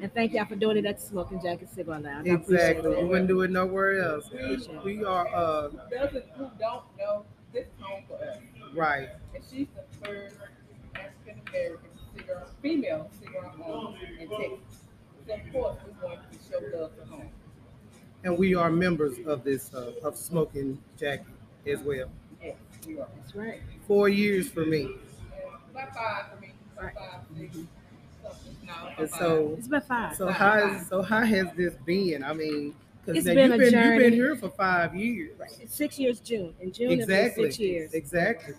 And thank y'all for doing it at the Smoking Jacket Cigar Lounge. I appreciate Exactly. We wouldn't do it nowhere else. Appreciate. We are uh Those who don't know, this is home for us. right. And she's the first African American cigar, female cigar owner in Texas. So of course, we want to show love to home. And we are members of this uh, of smoking jacket as well. Yes, we are. That's right. Four years for me. About five for me, about five, six, something. No, about And five. so It's been fine. so how is, so how has this been? I mean, because It's you've been been a you've been here for five years. It's six years June. In June it'll be Exactly. six years. Exactly.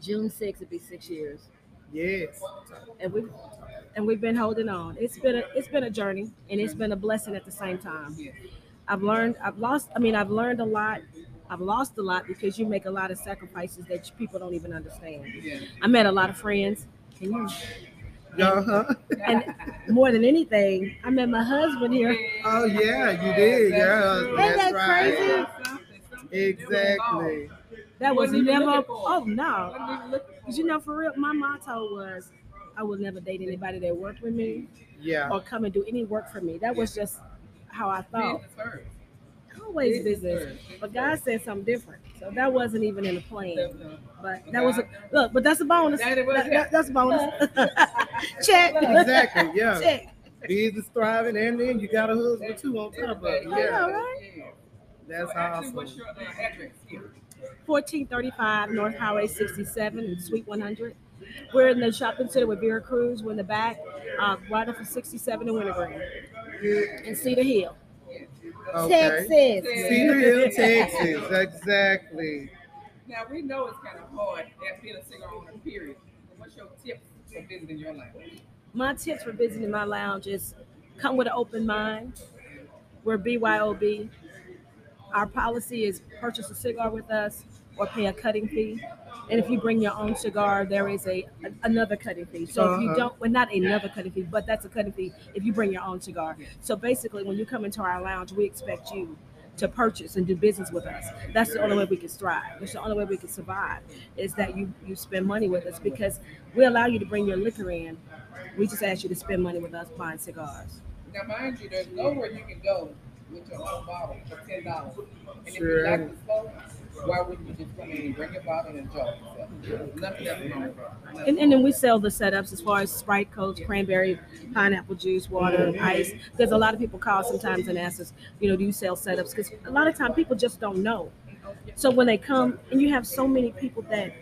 June 6th it'll be six years. Yes. And we and we've been holding on. It's been a it's been a journey and it's been a blessing at the same time. I've learned I've lost I mean I've learned a lot. I've lost a lot because you make a lot of sacrifices that people don't even understand. I met a lot of friends. Can you Uh-huh. and more than anything, I met my husband here. Oh yeah, you did. Yeah, Isn't that right. crazy? Something, something. Exactly. That was never. looking for it. Oh no, Wasn't even looking because you know for real, my motto was, I will never date anybody that worked with me Yeah. or come and do any work for me. That was just how I thought. Business first. Always Business business, but God said something different, so that wasn't even in the plan. But that was a look. But that's a bonus. That That- that- that's a bonus. Check. Exactly. Yeah. Check. Business thriving, and then you got a husband too on top of it. Yeah. know, right? That's So actually, What's awesome. your uh, address here? 1435 North Highway 67 in Suite 100. We're in the shopping center with Vera Cruz. We're in the back, uh, right off of 67 in Wintergreen, in Cedar Hill, Okay. Texas. Cedar Hill, Texas. Exactly. Now we know it's kind of hard at being a cigar owner. Period. What's your tips for visiting your language? My tips for visiting my lounge is come with an open mind. We're BYOB. Our policy is purchase a cigar with us or pay a cutting fee. And if you bring your own cigar, there is a, another cutting fee. So if you Uh-huh. don't, well, not another cutting fee, but that's a cutting fee if you bring your own cigar. So basically, when you come into our lounge, we expect you to purchase and do business with us. That's the only way we can thrive. That's the only way we can survive. Is that you you spend money with us because we allow you to bring your liquor in. We just ask you to spend money with us buying cigars. Now, mind you, there's nowhere you can go with your own bottle for ten dollars. And if you like to smoke, why wouldn't you just come in and bring your bottle and enjoy yourself? Nothing else wrong with. And, and then we sell the setups as far as Sprite, Coke, cranberry, pineapple juice, water, ice. Because a lot of people call sometimes and ask us, you know, do you sell setups? Because a lot of time people just don't know. So when they come, and you have so many people that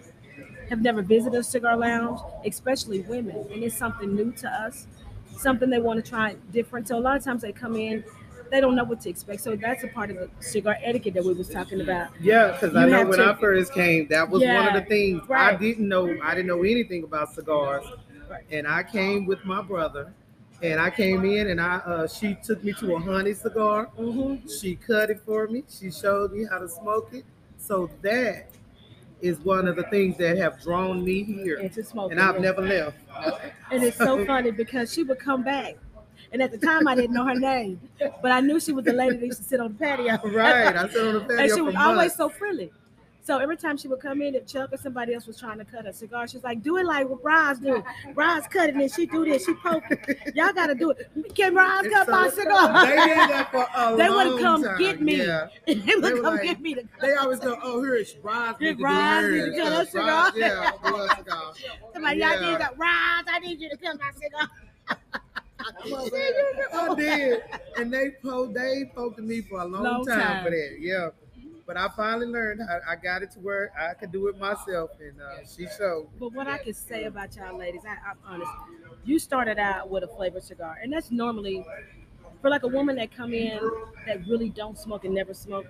have never visited a cigar lounge, especially women, and it's something new to us, something they want to try different. So a lot of times they come in, they don't know what to expect. So that's a part of the cigar etiquette that we was talking about. Yeah, because I know when to- I first came, that was one of the things I didn't know. I didn't know anything about cigars, Right. and I came with my brother, and I came in, and I uh, she took me to a honey cigar. hmm She cut it for me. She showed me how to smoke it. So that is one of the things that have drawn me here, And to smoke. and I've never left. And it's so funny because she would come back. And at the time, I didn't know her name, but I knew she was the lady that used to sit on the patio. Right, I sit on the patio and she was always so friendly. So every time she would come in, if Chuck or somebody else was trying to cut a cigar, she's like, "Do it like what Roz do. Roz cut it, and she do this. She poke it. Y'all got to do it. Can Roz cut so my cigar?" They did that for a They would come time. get me. Yeah. they would They come like- get me to cut. They always go, oh, here it's Roz Roz need to cut her cigar. Yeah, cigar. Somebody, Yeah. y'all need to, Roz, I need you to cut my cigar. I did, and they po they poked me for a long, Long time, time. for that. Yeah, but I finally learned. How, I got it to where I could do it myself, and uh, she showed. But what I can say about y'all ladies, I, I'm honest. You started out with a flavored cigar, and that's normally for like a woman that come in that really don't smoke and never smoke.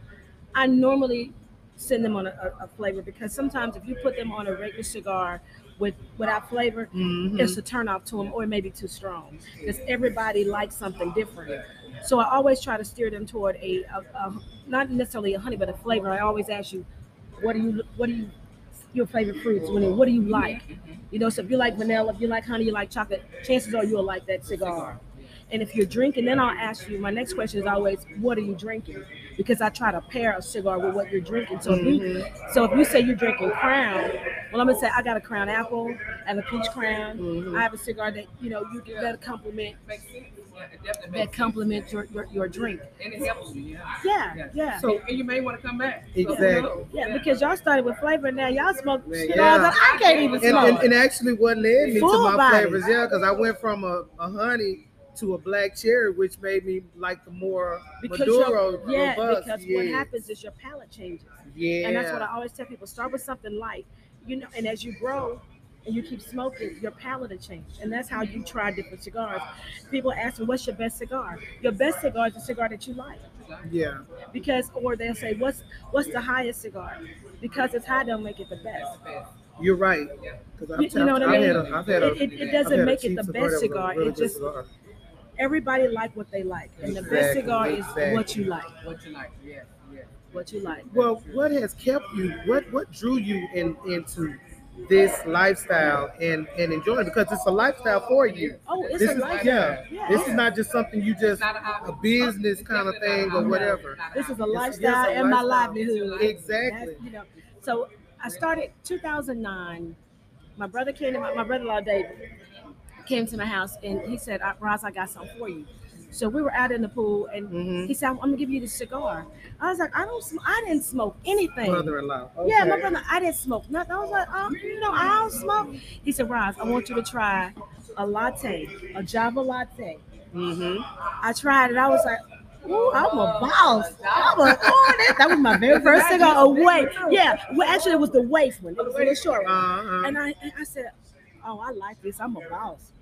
I normally send them on a, a, a flavor because sometimes if you put them on a regular cigar with without flavor, Mhm. it's a turn off to them or it may be too strong because everybody likes something different. So I always try to steer them toward a, a, a not necessarily a honey, but a flavor. I always ask you, what do you what do you your favorite fruits? What What do you like? You know, so if you like vanilla, if you like honey, you like chocolate, chances are you'll like that cigar. And if you're drinking, then I'll ask you. My next question is always, what are you drinking? Because I try to pair a cigar with what you're drinking. So if you, so if you say you're drinking Crown, Well, I'm gonna say I got a crown apple and a peach crown. Mhm. I have a cigar that you know you can that compliment Makes sense. Yeah, it definitely that makes sense. compliment your, your your drink. And it helps you, yeah. Yeah, yeah. So- and you may want to come back. Exactly. you know, Yeah, because y'all started with flavor. Now y'all smoke Man, cigars yeah. that I can't even and, smoke. and, and actually what led me Full to my body. flavors, yeah, because I went from a, a honey to a black cherry, which made me like the more because Maduro, yeah, robust. because yes. what happens is your palate changes. Yeah, And that's what I always tell people: start with something light, you know. And as you grow and you keep smoking, your palate will change, and that's how you try different cigars. People ask me, "What's your best cigar?" Your best cigar is the cigar that you like, yeah, because, or they'll say, "What's what's the highest cigar?" Because it's high, don't make it the best. you're right. You- you know what I mean? a, I've had a, It, it, it doesn't make it the best that was a cigar. really It just cigar. Everybody like what they like, and the best Exactly, cigar is exactly. what you like. What you like, yeah, yeah. What you like. Well, what has kept you? What what drew you in into this lifestyle and and enjoying? Because it's a lifestyle for you. Oh, it's This a is lifestyle. yeah. This is not just something you just a a business kind of thing or whatever. This is a hobby. It's- lifestyle it's a and my livelihood. Exactly. That's, you know, so I started 2009. My brother came to my, my brother-in-law David came to my house and he said, "Uh, "Roz, I got something for you." So we were out in the pool and Mhm. he said, "I'm gonna give you the cigar." I was like, "I don't, sm- I didn't smoke anything." Brother-in-law. Yeah, my Okay. brother, I didn't smoke nothing. I was like, um, you know, I don't smoke. He said, Roz, I want you to try a latte, a Java latte. Mhm. I tried it. I was like, Ooh, I'm a boss. I'm a, oh, that, that was my very first cigar. A Wafe. Yeah. Well, actually, it was the Wafe one. It was a little short one. Uh-huh. And I, and I said, oh, I like this. I'm a boss.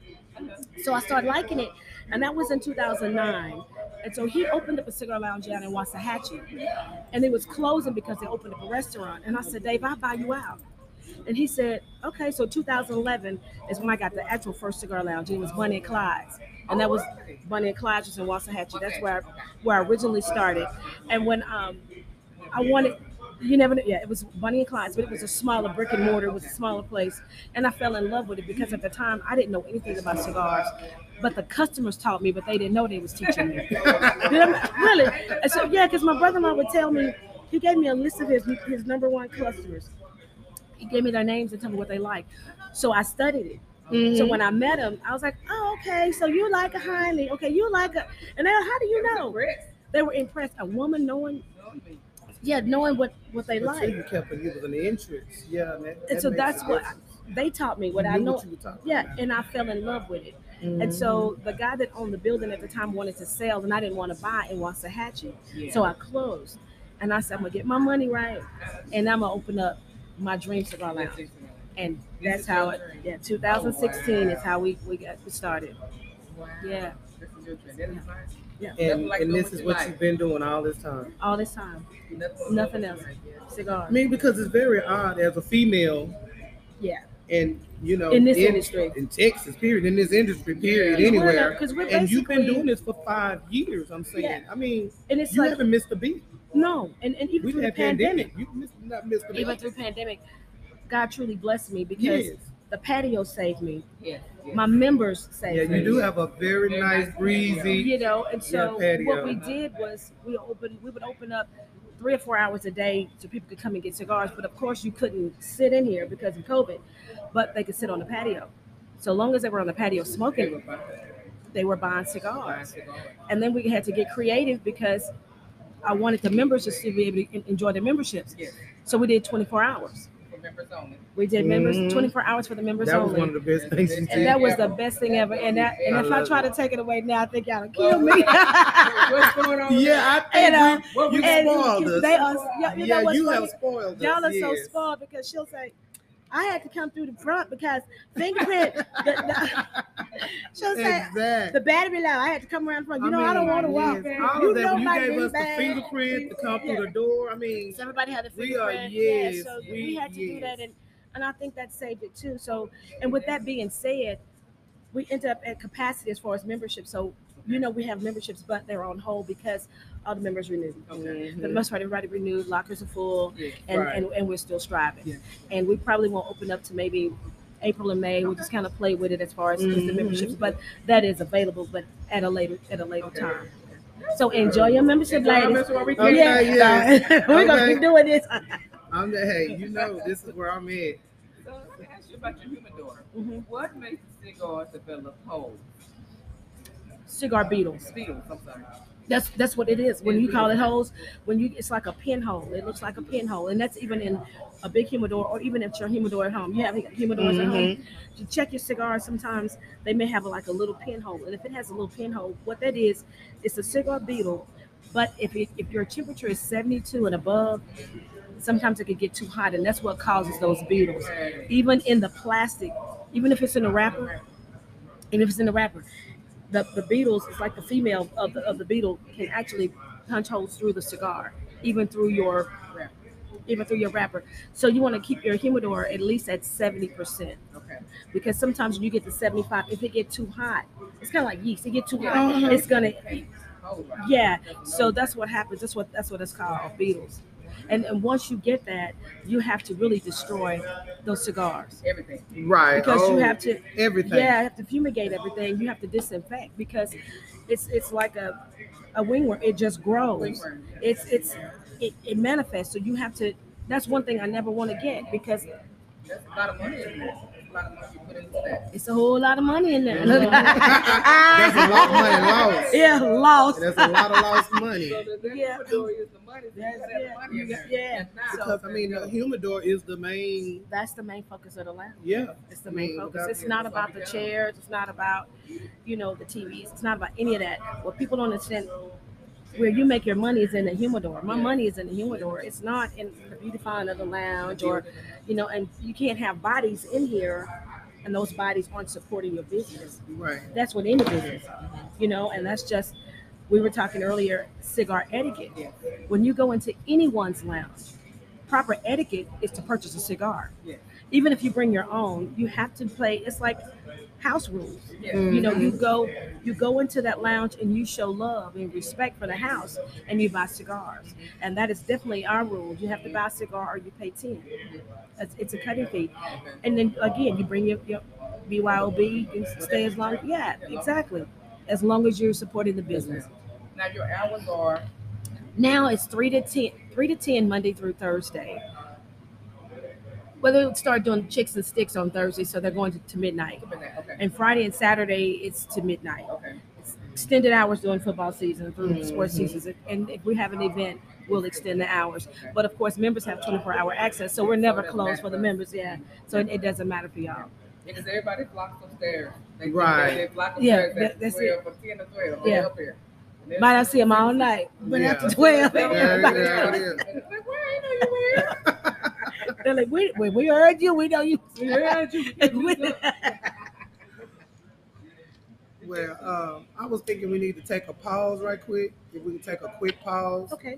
So I started liking it. And that was in 2009. And so he opened up a cigar lounge down in Waxahachie. And it was closing because they opened up a restaurant. And I said, Dave, I'll buy you out. And he said, okay. So 2011 is when I got the actual first cigar lounge. It was Bunny and Clyde's. And that was Bunny and Clyde's was in Waxahachie. That's where I, where I originally started. And when um, I wanted, you never know, yeah, it was Bunny and Clyde's, but it was a smaller brick and mortar, it was a smaller place. And I fell in love with it because at the time I didn't know anything about cigars. But the customers taught me, but they didn't know they was teaching me. Really? And so yeah, because my brother-in-law would tell me, he gave me a list of his his number one customers. He gave me their names and told me what they like. So I studied it. So Mhm. when I met him, I was like, oh, okay, so you like a honey. Okay, you like a and they how do you know? They were impressed. A woman knowing yeah, knowing what what they But you like. kept it. You was an entrance. Yeah. And, that, And so that's what difference. they taught me what You I know. what Yeah, about. and I fell in love with it. And Mhm. so the guy that owned the building at the time wanted to sell, and I didn't want to buy in Waxahachie. So I closed. And I said, I'm gonna get my money right, and I'm gonna open up my dream cigar lounge. And that's how it. Yeah, 2016 is how we we got started. Yeah, This is your trend. That is nice. yeah. and, like and this is what life. you've been doing all this time. All this time, Nothing, Nothing else. I cigar. mean, because it's very odd as a female, Yeah, and you know, in this industry. in Texas, period, in this industry, period, Yeah. anywhere. Because we're And you've been doing this for five years. I'm saying. Yeah. I mean, and it's you like haven't missed a beat. no, and, and even We've through the pandemic, pandemic. You missed, not missed a beat. even through pandemic, God truly blessed me because Yes. The patio saved me. Yeah. yeah. My members Yeah, saved me. you do have a very Very nice, nice breezy. you know and so patio. what we did was we opened we would open up three or four hours a day so people could come and get cigars but of course you couldn't sit in here because of covid but they could sit on the patio so long as they were on the patio smoking they were buying cigars and then we had to get creative because i wanted the members just to be able to enjoy their memberships Yes. so we did 24 hours For members only. we did members Mhm. 24 hours for the members That was only one of the best things you and did. that was the best thing ever and that and I if i try it. to take it away now i think y'all will kill me What's going on? Yeah, I think You know, we, you spoiled us. They are, yeah, you yeah, what's you funny? have spoiled us. Y'all are so spoiled because she'll say, I had to come through the front because fingerprint. the, the, she'll say, Exactly. the battery low. I had to come around front. You know, I, don't want to walk. yes, man. All You of that, know you gave knee us the fingerprint to come Yeah. through the door. I mean, So everybody had the We are- yes, yeah, so we, we- had to do that, and and I think that saved it too. So, and with that being said, we end up at capacity as far as membership. So, you know, we have memberships, but they're on hold because all the members renewed. Okay. For the most part, everybody renewed. Lockers are full, Yeah. and, Right. and, and we're still striving. Yeah. And we probably won't open up to maybe April and May. We'll just kind of play with it as far as just the memberships, but that is available, but at a later at a later Okay. time. So enjoy your membership, Enjoy our ladies. membership we Okay, can. yeah. we're gonna be doing this. I'm the, hey, you know, this is where I'm at. So let me ask you about your humidor. Mhm. What makes the cigar develop holes? Cigar beetles. Beetles, I'm sorry. That's that's what it is. When you call it holes, when you it's like a pinhole. It looks like a pinhole, and that's even in a big humidor, or even if your humidor at home. You have humidors at home. Mm-hmm. You check your cigars. Sometimes they may have like a little pinhole, and if it has a little pinhole, what that is, it's a cigar beetle. But if it, if your temperature is 72 and above, sometimes it could get too hot, and that's what causes those beetles. Even in the plastic, even if it's in a wrapper, and if it's in the wrapper, the, the beetles, it's like the female of the, of the beetle can actually punch holes through the cigar, even through your even through your wrapper. So you want to keep your humidor at least at 70% Okay. because sometimes when you get to 75, if it get too hot, it's kind of like yeast. It get too hot, Uh-huh. it's gonna yeah. So that's what happens. That's what that's what it's called, beetles. And, and once you get that, you have to really destroy those cigars Everything. Right. because oh, you have oh, to everything. yeah, you have to fumigate everything. You have to disinfect because it's it's like a a wingworm. It just grows. It's it's it, it manifests. So you have to. That's one thing I never want to get because That's a lot of money in there. That's a lot of money you put into that. it's a whole lot of money in there. There's a lot of money lost. Yeah, lost. There's a lot of lost money. So the the Yeah. humidor is the money. So you That's gotta have it. money in there. Yeah. And now- Because I mean, the humidor is the main. That's the main focus of the lounge. Yeah. It's the I main mean, focus. It's not about the chairs. It's not about, you know, the TVs. It's not about any of that. What people don't understand, where you make your money is in the humidor. My money is in the humidor. It's not in the beautifying of the lounge or, you know, and you can't have bodies in here, and those bodies aren't supporting your business. Right. That's what any business, you know, and that's just. We were talking earlier, cigar etiquette. Yeah. When you go into anyone's lounge, proper etiquette is to purchase a cigar Yeah. even if you bring your own, you have to play. It's like house rules. Yeah. You know, mm-hmm. you go you go into that lounge and you show love and respect for the house, and you buy cigars. And that is definitely our rule. You have to buy a cigar or you pay ten. It's, it's a cutting fee. And then again, you bring your, your BYOB. You can stay as long. Yeah, exactly. As long as you're supporting the business. Now your hours are Now it's three to ten, three to ten Monday through Thursday. Well, they would start doing chicks and sticks on Thursday, so they're going to, to midnight. okay. And Friday and Saturday it's to midnight. Okay. It's extended hours during football season through Mhm. sports seasons. And if we have an event, we'll extend the hours. But of course, members have 24 hour access, so we're never So closed for the members. Yeah, so it, it doesn't matter for y'all. Because everybody blocks upstairs. They, Right. They, they flock Yeah, that- that's 12 from 10 to 12. They're Yeah. up here. And Might not see them all night, but Yeah. after 12, There, everybody- there it is. And it's like, where I know you were. they're like, we, we, we heard you, we know you. We heard you. Well, um, I was thinking we need to take a pause right quick. If we can take a quick pause, okay.